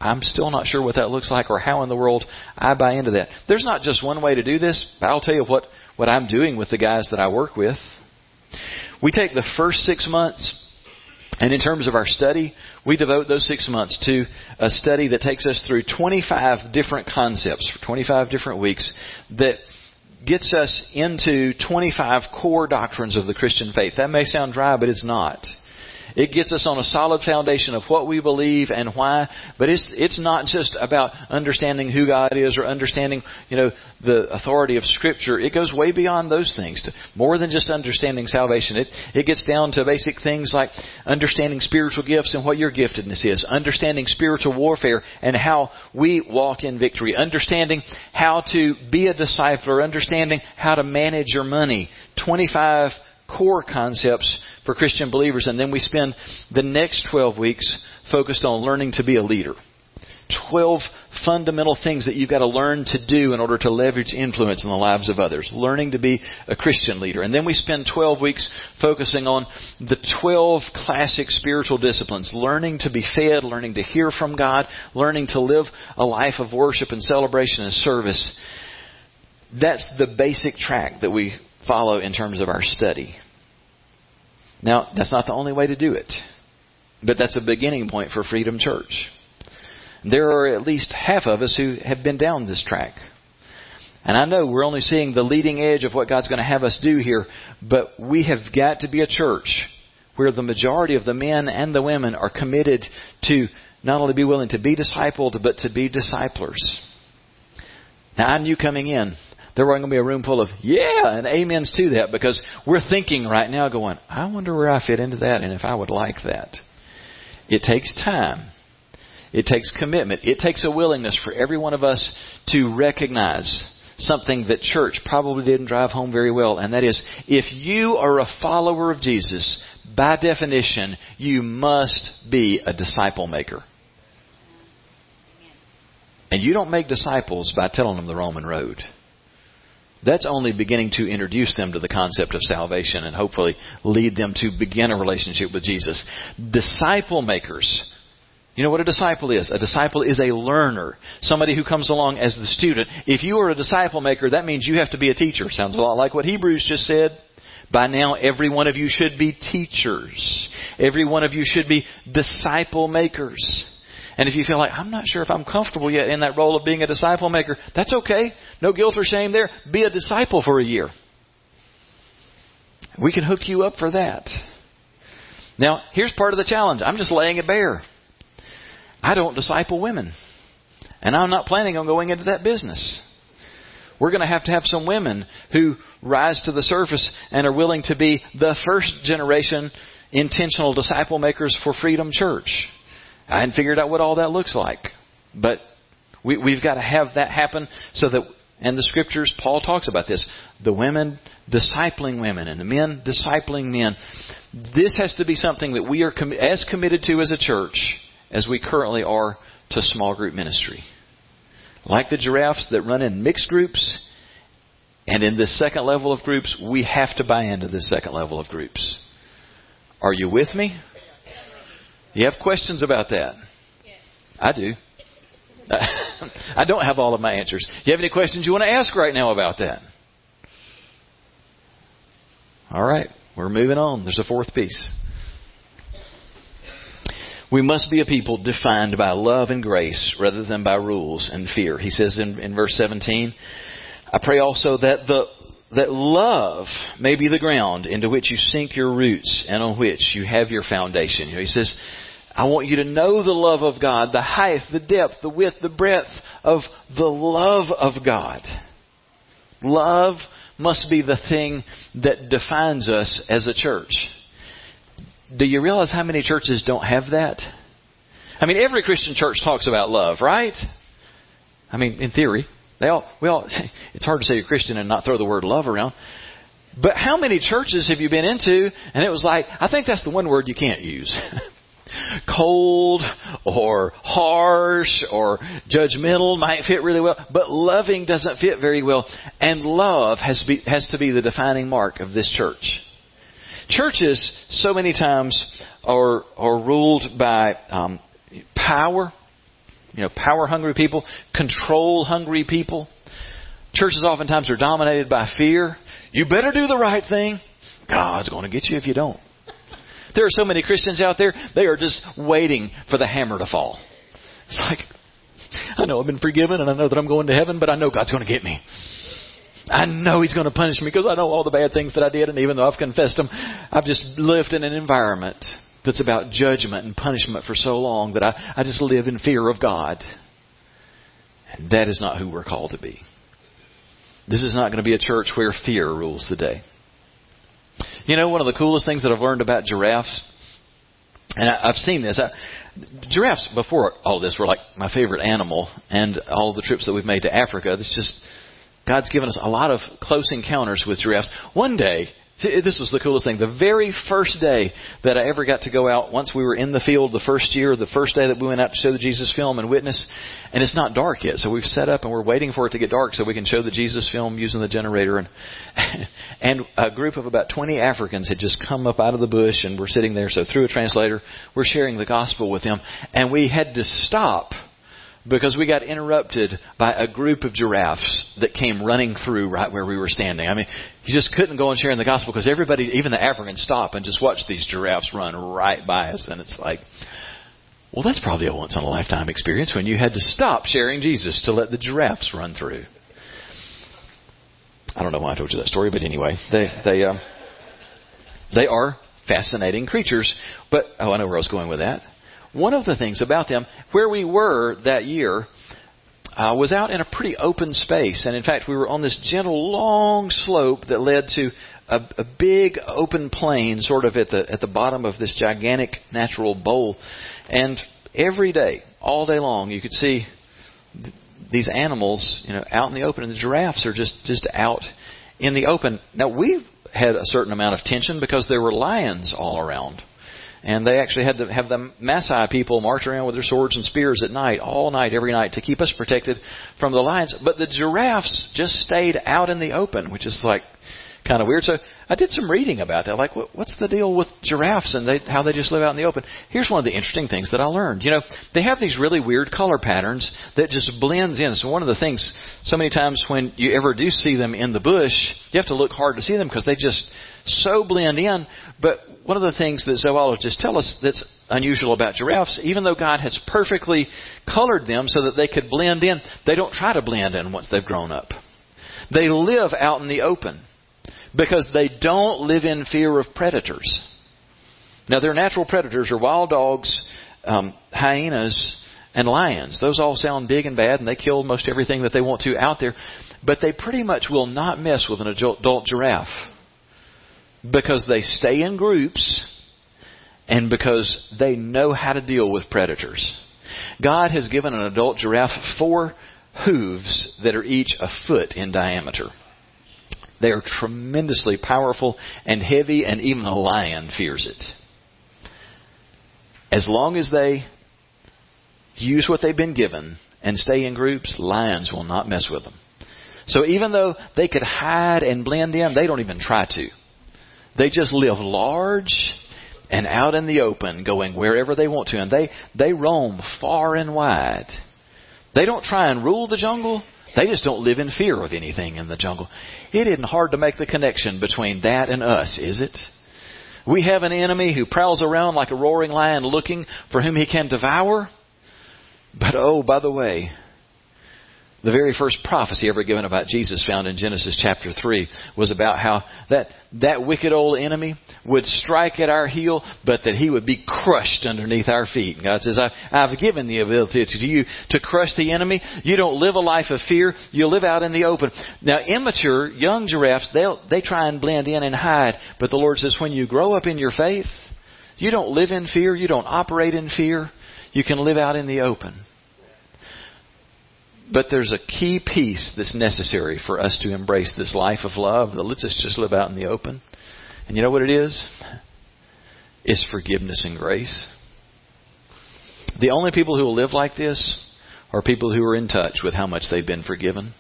I'm still not sure what that looks like or how in the world I buy into that. There's not just one way to do this, but I'll tell you what, what I'm doing with the guys that I work with. We take the first six months, and in terms of our study, we devote those six months to a study that takes us through 25 different concepts for 25 different weeks that gets us into 25 core doctrines of the Christian faith. That may sound dry, but it's not. It gets us on a solid foundation of what we believe and why. But it's it's not just about understanding who God is or understanding you know the authority of Scripture. It goes way beyond those things. To more than just understanding salvation. It it gets down to basic things like understanding spiritual gifts and what your giftedness is, understanding spiritual warfare and how we walk in victory, understanding how to be a discipler, understanding how to manage your money. Twenty five core concepts for Christian believers. And then we spend the next 12 weeks focused on learning to be a leader. 12 fundamental things that you've got to learn to do in order to leverage influence in the lives of others. Learning to be a Christian leader. And then we spend 12 weeks focusing on the 12 classic spiritual disciplines. Learning to be fed, learning to hear from God, learning to live a life of worship and celebration and service. That's the basic track that we follow in terms of our study. Now, that's not the only way to do it, but that's a beginning point for Freedom Church. There are at least half of us who have been down this track. And I know we're only seeing the leading edge of what God's going to have us do here, but we have got to be a church where the majority of the men and the women are committed to not only be willing to be discipled, but to be disciplers. Now, I knew coming in there wasn't going to be a room full of yeah and amens to that because we're thinking right now going, I wonder where I fit into that and if I would like that. It takes time. It takes commitment. It takes a willingness for every one of us to recognize something that church probably didn't drive home very well, and that is if you are a follower of Jesus, by definition, you must be a disciple maker. And you don't make disciples by telling them the Roman road. That's only beginning to introduce them to the concept of salvation and hopefully lead them to begin a relationship with Jesus. Disciple makers. You know what a disciple is? A disciple is a learner, somebody who comes along as the student. If you are a disciple maker, that means you have to be a teacher. Sounds a lot like what Hebrews just said. By now, every one of you should be teachers. Every one of you should be disciple makers. And if you feel like, I'm not sure if I'm comfortable yet in that role of being a disciple maker, that's okay. No guilt or shame there. Be a disciple for a year. We can hook you up for that. Now, here's part of the challenge. I'm just laying it bare. I don't disciple women. And I'm not planning on going into that business. We're going to have to have some women who rise to the surface and are willing to be the first generation intentional disciple makers for Freedom Church. I hadn't figured out what all that looks like. But we, we've got to have that happen so that, and the scriptures, Paul talks about this. The women discipling women and the men discipling men. This has to be something that we are com- as committed to as a church as we currently are to small group ministry. Like the giraffes that run in mixed groups, and in this second level of groups, we have to buy into this second level of groups. Are you with me? You have questions about that? I do. I don't have all of my answers. Do you have any questions you want to ask right now about that? All right, we're moving on. There's a fourth piece. We must be a people defined by love and grace rather than by rules and fear. He says in, in verse 17, I pray also that the that love may be the ground into which you sink your roots and on which you have your foundation. You know, he says, I want you to know the love of God, the height, the depth, the width, the breadth of the love of God. Love must be the thing that defines us as a church. Do you realize how many churches don't have that? I mean, every Christian church talks about love, right? I mean, in theory, they all, we all, it's hard to say you're Christian and not throw the word love around. But how many churches have you been into and it was like, I think that's the one word you can't use. cold or harsh or judgmental might fit really well, but loving doesn't fit very well. And love has, be, has to be the defining mark of this church. Churches, so many times, are, are ruled by um, power, you know, power hungry people, control hungry people. Churches oftentimes are dominated by fear. You better do the right thing. God's going to get you if you don't. There are so many Christians out there, they are just waiting for the hammer to fall. It's like, I know I've been forgiven and I know that I'm going to heaven, but I know God's going to get me. I know He's going to punish me because I know all the bad things that I did, and even though I've confessed them, I've just lived in an environment that's about judgment and punishment for so long that I, I just live in fear of God. And that is not who we're called to be. This is not going to be a church where fear rules the day. You know, one of the coolest things that I've learned about giraffes, and I, I've seen this. I, giraffes before all this were like my favorite animal, and all the trips that we've made to Africa. This just God's given us a lot of close encounters with giraffes. One day, This was the coolest thing. The very first day that I ever got to go out, once we were in the field the first year, the first day that we went out to show the Jesus film and witness, and it's not dark yet. So we've set up and we're waiting for it to get dark so we can show the Jesus film using the generator. And, and a group of about 20 Africans had just come up out of the bush and we're sitting there. So through a translator, we're sharing the gospel with them. And we had to stop because we got interrupted by a group of giraffes that came running through right where we were standing. I mean, you just couldn't go and share in the gospel because everybody, even the Africans, stop and just watch these giraffes run right by us. And it's like, well, that's probably a once in a lifetime experience when you had to stop sharing Jesus to let the giraffes run through. I don't know why I told you that story, but anyway, they they um, they are fascinating creatures. But oh, I know where I was going with that. One of the things about them, where we were that year, uh, was out in a pretty open space. And in fact, we were on this gentle, long slope that led to a, a big open plain, sort of at the at the bottom of this gigantic natural bowl. And every day, all day long, you could see th- these animals, you know, out in the open. And the giraffes are just just out in the open. Now we had a certain amount of tension because there were lions all around. And they actually had to have the Maasai people march around with their swords and spears at night, all night, every night, to keep us protected from the lions. But the giraffes just stayed out in the open, which is like kind of weird. So I did some reading about that. Like, what's the deal with giraffes and they, how they just live out in the open? Here's one of the interesting things that I learned. You know, they have these really weird color patterns that just blends in. So one of the things, so many times when you ever do see them in the bush, you have to look hard to see them because they just so blend in. But one of the things that zoologists tell us that's unusual about giraffes, even though God has perfectly colored them so that they could blend in, they don't try to blend in once they've grown up. They live out in the open because they don't live in fear of predators. Now, their natural predators are wild dogs, um, hyenas, and lions. Those all sound big and bad, and they kill most everything that they want to out there. But they pretty much will not mess with an adult giraffe because they stay in groups and because they know how to deal with predators. God has given an adult giraffe four hooves that are each a foot in diameter. They are tremendously powerful and heavy, and even a lion fears it. As long as they use what they've been given and stay in groups, lions will not mess with them. So even though they could hide and blend in, they don't even try to. They just live large and out in the open, going wherever they want to. And they, they roam far and wide. They don't try and rule the jungle. They just don't live in fear of anything in the jungle. It isn't hard to make the connection between that and us, is it? We have an enemy who prowls around like a roaring lion looking for whom he can devour. But oh, by the way, the very first prophecy ever given about Jesus found in Genesis chapter 3 was about how that, that wicked old enemy would strike at our heel, but that he would be crushed underneath our feet. And God says, I, I've given the ability to you to crush the enemy. You don't live a life of fear. You live out in the open. Now, immature, young giraffes, they they try and blend in and hide. But the Lord says, when you grow up in your faith, you don't live in fear. You don't operate in fear. You can live out in the open. But there's a key piece that's necessary for us to embrace this life of love that lets us just live out in the open. And you know what it is? It's forgiveness and grace. The only people who will live like this are people who are in touch with how much they've been forgiven.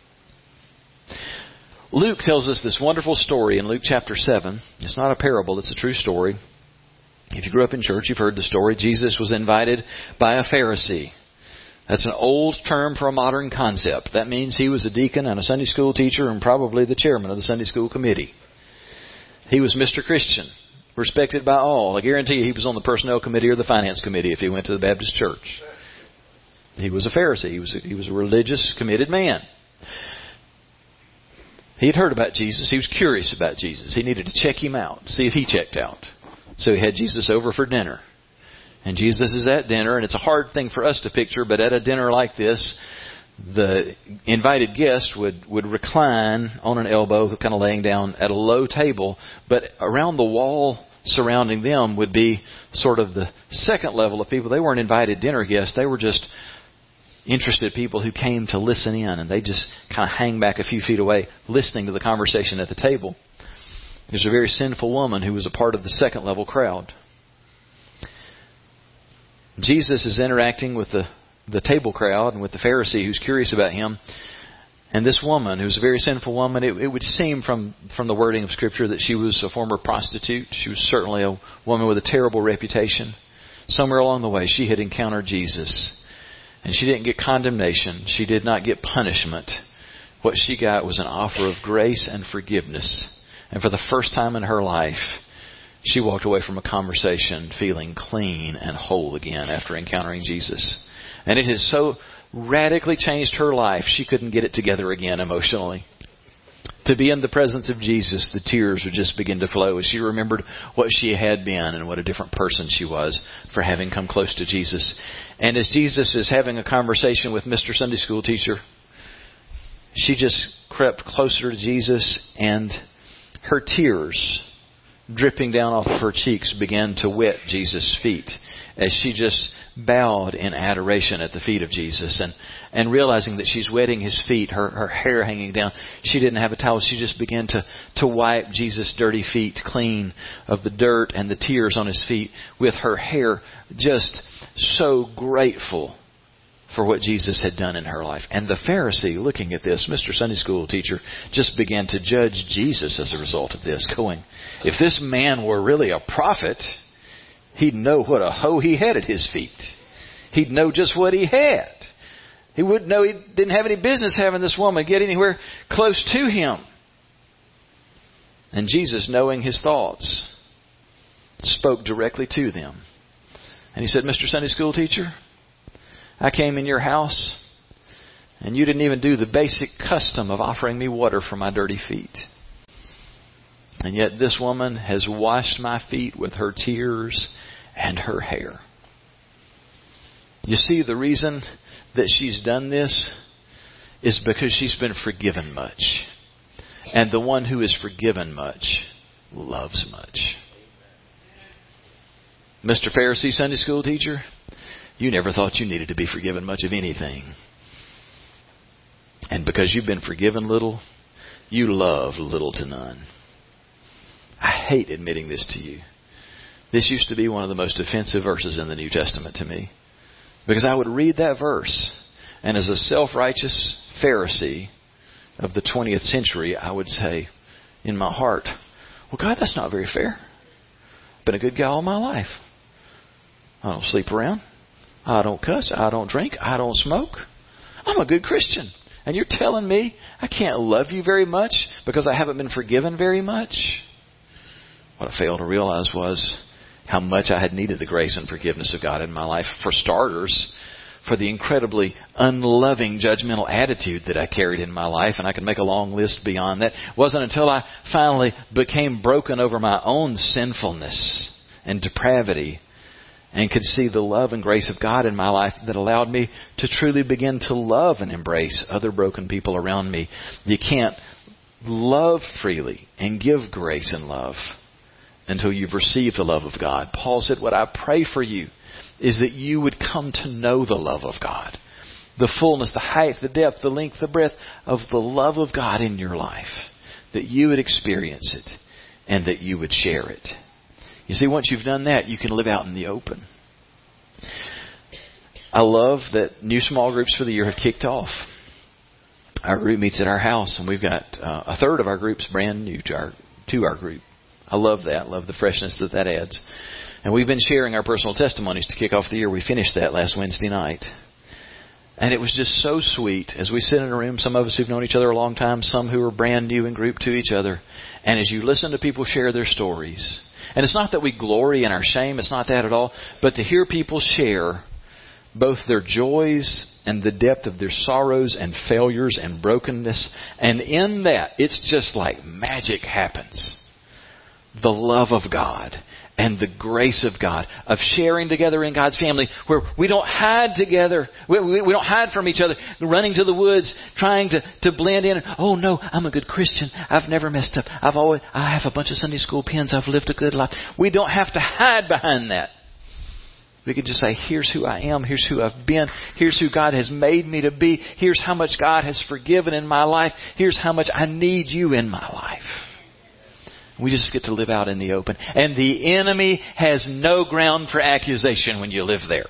Luke tells us this wonderful story in Luke chapter 7. It's not a parable, it's a true story. If you grew up in church, you've heard the story. Jesus was invited by a Pharisee that's an old term for a modern concept. That means he was a deacon and a Sunday school teacher and probably the chairman of the Sunday school committee. He was Mr. Christian, respected by all. I guarantee you he was on the personnel committee or the finance committee if he went to the Baptist church. He was a Pharisee. He was a, he was a religious, committed man. He had heard about Jesus. He was curious about Jesus. He needed to check him out, see if he checked out. So he had Jesus over for dinner. And Jesus is at dinner, and it's a hard thing for us to picture, but at a dinner like this, the invited guest would, would recline on an elbow, kind of laying down at a low table, but around the wall surrounding them would be sort of the second level of people. They weren't invited dinner guests, they were just interested people who came to listen in, and they just kind of hang back a few feet away, listening to the conversation at the table. There's a very sinful woman who was a part of the second level crowd. Jesus is interacting with the, the table crowd and with the Pharisee who's curious about him. And this woman, who's a very sinful woman, it, it would seem from, from the wording of Scripture that she was a former prostitute. She was certainly a woman with a terrible reputation. Somewhere along the way, she had encountered Jesus. And she didn't get condemnation. She did not get punishment. What she got was an offer of grace and forgiveness. And for the first time in her life, she walked away from a conversation feeling clean and whole again after encountering Jesus. And it has so radically changed her life, she couldn't get it together again emotionally. To be in the presence of Jesus, the tears would just begin to flow as she remembered what she had been and what a different person she was for having come close to Jesus. And as Jesus is having a conversation with Mr. Sunday School teacher, she just crept closer to Jesus and her tears dripping down off of her cheeks began to wet Jesus' feet as she just bowed in adoration at the feet of Jesus and, and realizing that she's wetting his feet, her, her hair hanging down. She didn't have a towel. She just began to, to wipe Jesus' dirty feet clean of the dirt and the tears on his feet with her hair, just so grateful for what Jesus had done in her life. And the Pharisee, looking at this, Mr. Sunday School teacher, just began to judge Jesus as a result of this, going, if this man were really a prophet, he'd know what a hoe he had at his feet. He'd know just what he had. He wouldn't know he didn't have any business having this woman get anywhere close to him. And Jesus, knowing his thoughts, spoke directly to them. And he said, Mr. Sunday School teacher, I came in your house and you didn't even do the basic custom of offering me water for my dirty feet. And yet this woman has washed my feet with her tears and her hair. You see, the reason that she's done this is because she's been forgiven much. And the one who is forgiven much loves much. Mr. Pharisee Sunday school teacher, you never thought you needed to be forgiven much of anything. And because you've been forgiven little, you love little to none. I hate admitting this to you. This used to be one of the most offensive verses in the New Testament to me. Because I would read that verse, and as a self righteous Pharisee of the 20th century, I would say in my heart, Well, God, that's not very fair. I've been a good guy all my life. I don't sleep around. I don't cuss. I don't drink. I don't smoke. I'm a good Christian. And you're telling me I can't love you very much because I haven't been forgiven very much? What I failed to realize was how much I had needed the grace and forgiveness of God in my life. For starters, for the incredibly unloving, judgmental attitude that I carried in my life, and I can make a long list beyond that. It wasn't until I finally became broken over my own sinfulness and depravity and could see the love and grace of God in my life that allowed me to truly begin to love and embrace other broken people around me. You can't love freely and give grace and love until you've received the love of God. Paul said, What I pray for you is that you would come to know the love of God. The fullness, the height, the depth, the length, the breadth of the love of God in your life. That you would experience it and that you would share it. You see, once you've done that, you can live out in the open. I love that new small groups for the year have kicked off. Our group meets at our house, and we've got uh, a third of our groups brand new to our to our group. I love that. Love the freshness that that adds. And we've been sharing our personal testimonies to kick off the year. We finished that last Wednesday night. And it was just so sweet as we sit in a room, some of us who've known each other a long time, some who are brand new in group to each other. And as you listen to people share their stories, and it's not that we glory in our shame, it's not that at all, but to hear people share both their joys and the depth of their sorrows and failures and brokenness. And in that, it's just like magic happens. The love of God and the grace of God, of sharing together in God's family, where we don't hide together, we, we, we, don't hide from each other, running to the woods, trying to, to blend in. Oh no, I'm a good Christian. I've never messed up. I've always, I have a bunch of Sunday school pins. I've lived a good life. We don't have to hide behind that. We could just say, here's who I am, here's who I've been, here's who God has made me to be, here's how much God has forgiven in my life, here's how much I need you in my life. We just get to live out in the open. And the enemy has no ground for accusation when you live there.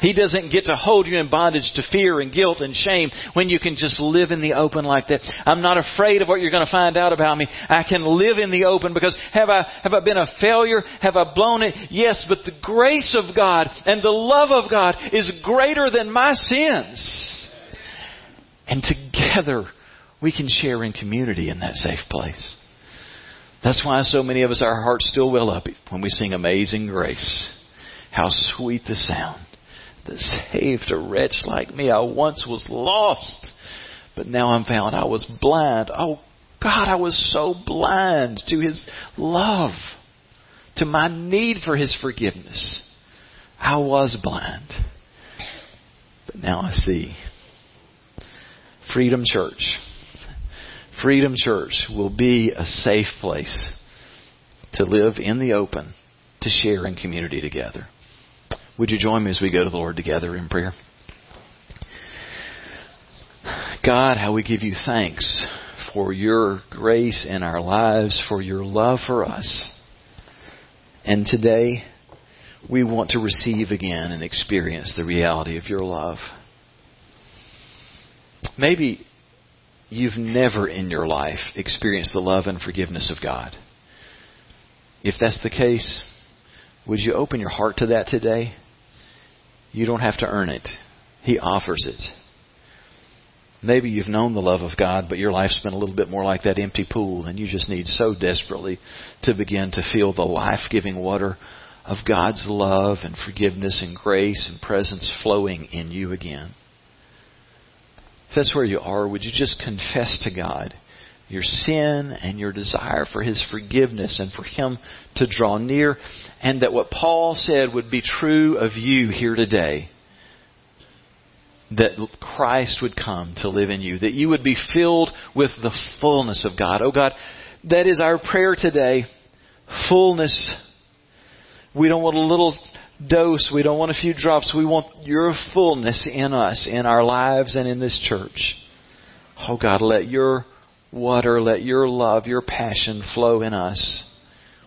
He doesn't get to hold you in bondage to fear and guilt and shame when you can just live in the open like that. I'm not afraid of what you're going to find out about me. I can live in the open because have I, have I been a failure? Have I blown it? Yes, but the grace of God and the love of God is greater than my sins. And together we can share in community in that safe place. That's why so many of us, our hearts still well up when we sing Amazing Grace. How sweet the sound that saved a wretch like me. I once was lost, but now I'm found. I was blind. Oh God, I was so blind to His love, to my need for His forgiveness. I was blind, but now I see. Freedom Church Freedom Church will be a safe place to live in the open, to share in community together. Would you join me as we go to the Lord together in prayer? God, how we give you thanks for your grace in our lives, for your love for us. And today, we want to receive again and experience the reality of your love. Maybe you've never in your life experienced the love and forgiveness of God. If that's the case, would you open your heart to that today? You don't have to earn it. He offers it. Maybe you've known the love of God, but your life's been a little bit more like that empty pool, and you just need so desperately to begin to feel the life giving water of God's love and forgiveness and grace and presence flowing in you again. If that's where you are, would you just confess to God your sin and your desire for His forgiveness and for Him to draw near, and that what Paul said would be true of you here today? That Christ would come to live in you, that you would be filled with the fullness of God. Oh God, that is our prayer today. Fullness. We don't want a little dose. We don't want a few drops. We want your fullness in us, in our lives, and in this church. Oh God, let your water, let your love, your passion flow in us.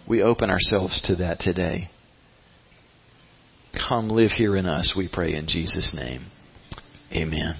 We open ourselves to that today. Come live here in us, we pray in Jesus' name. Amen.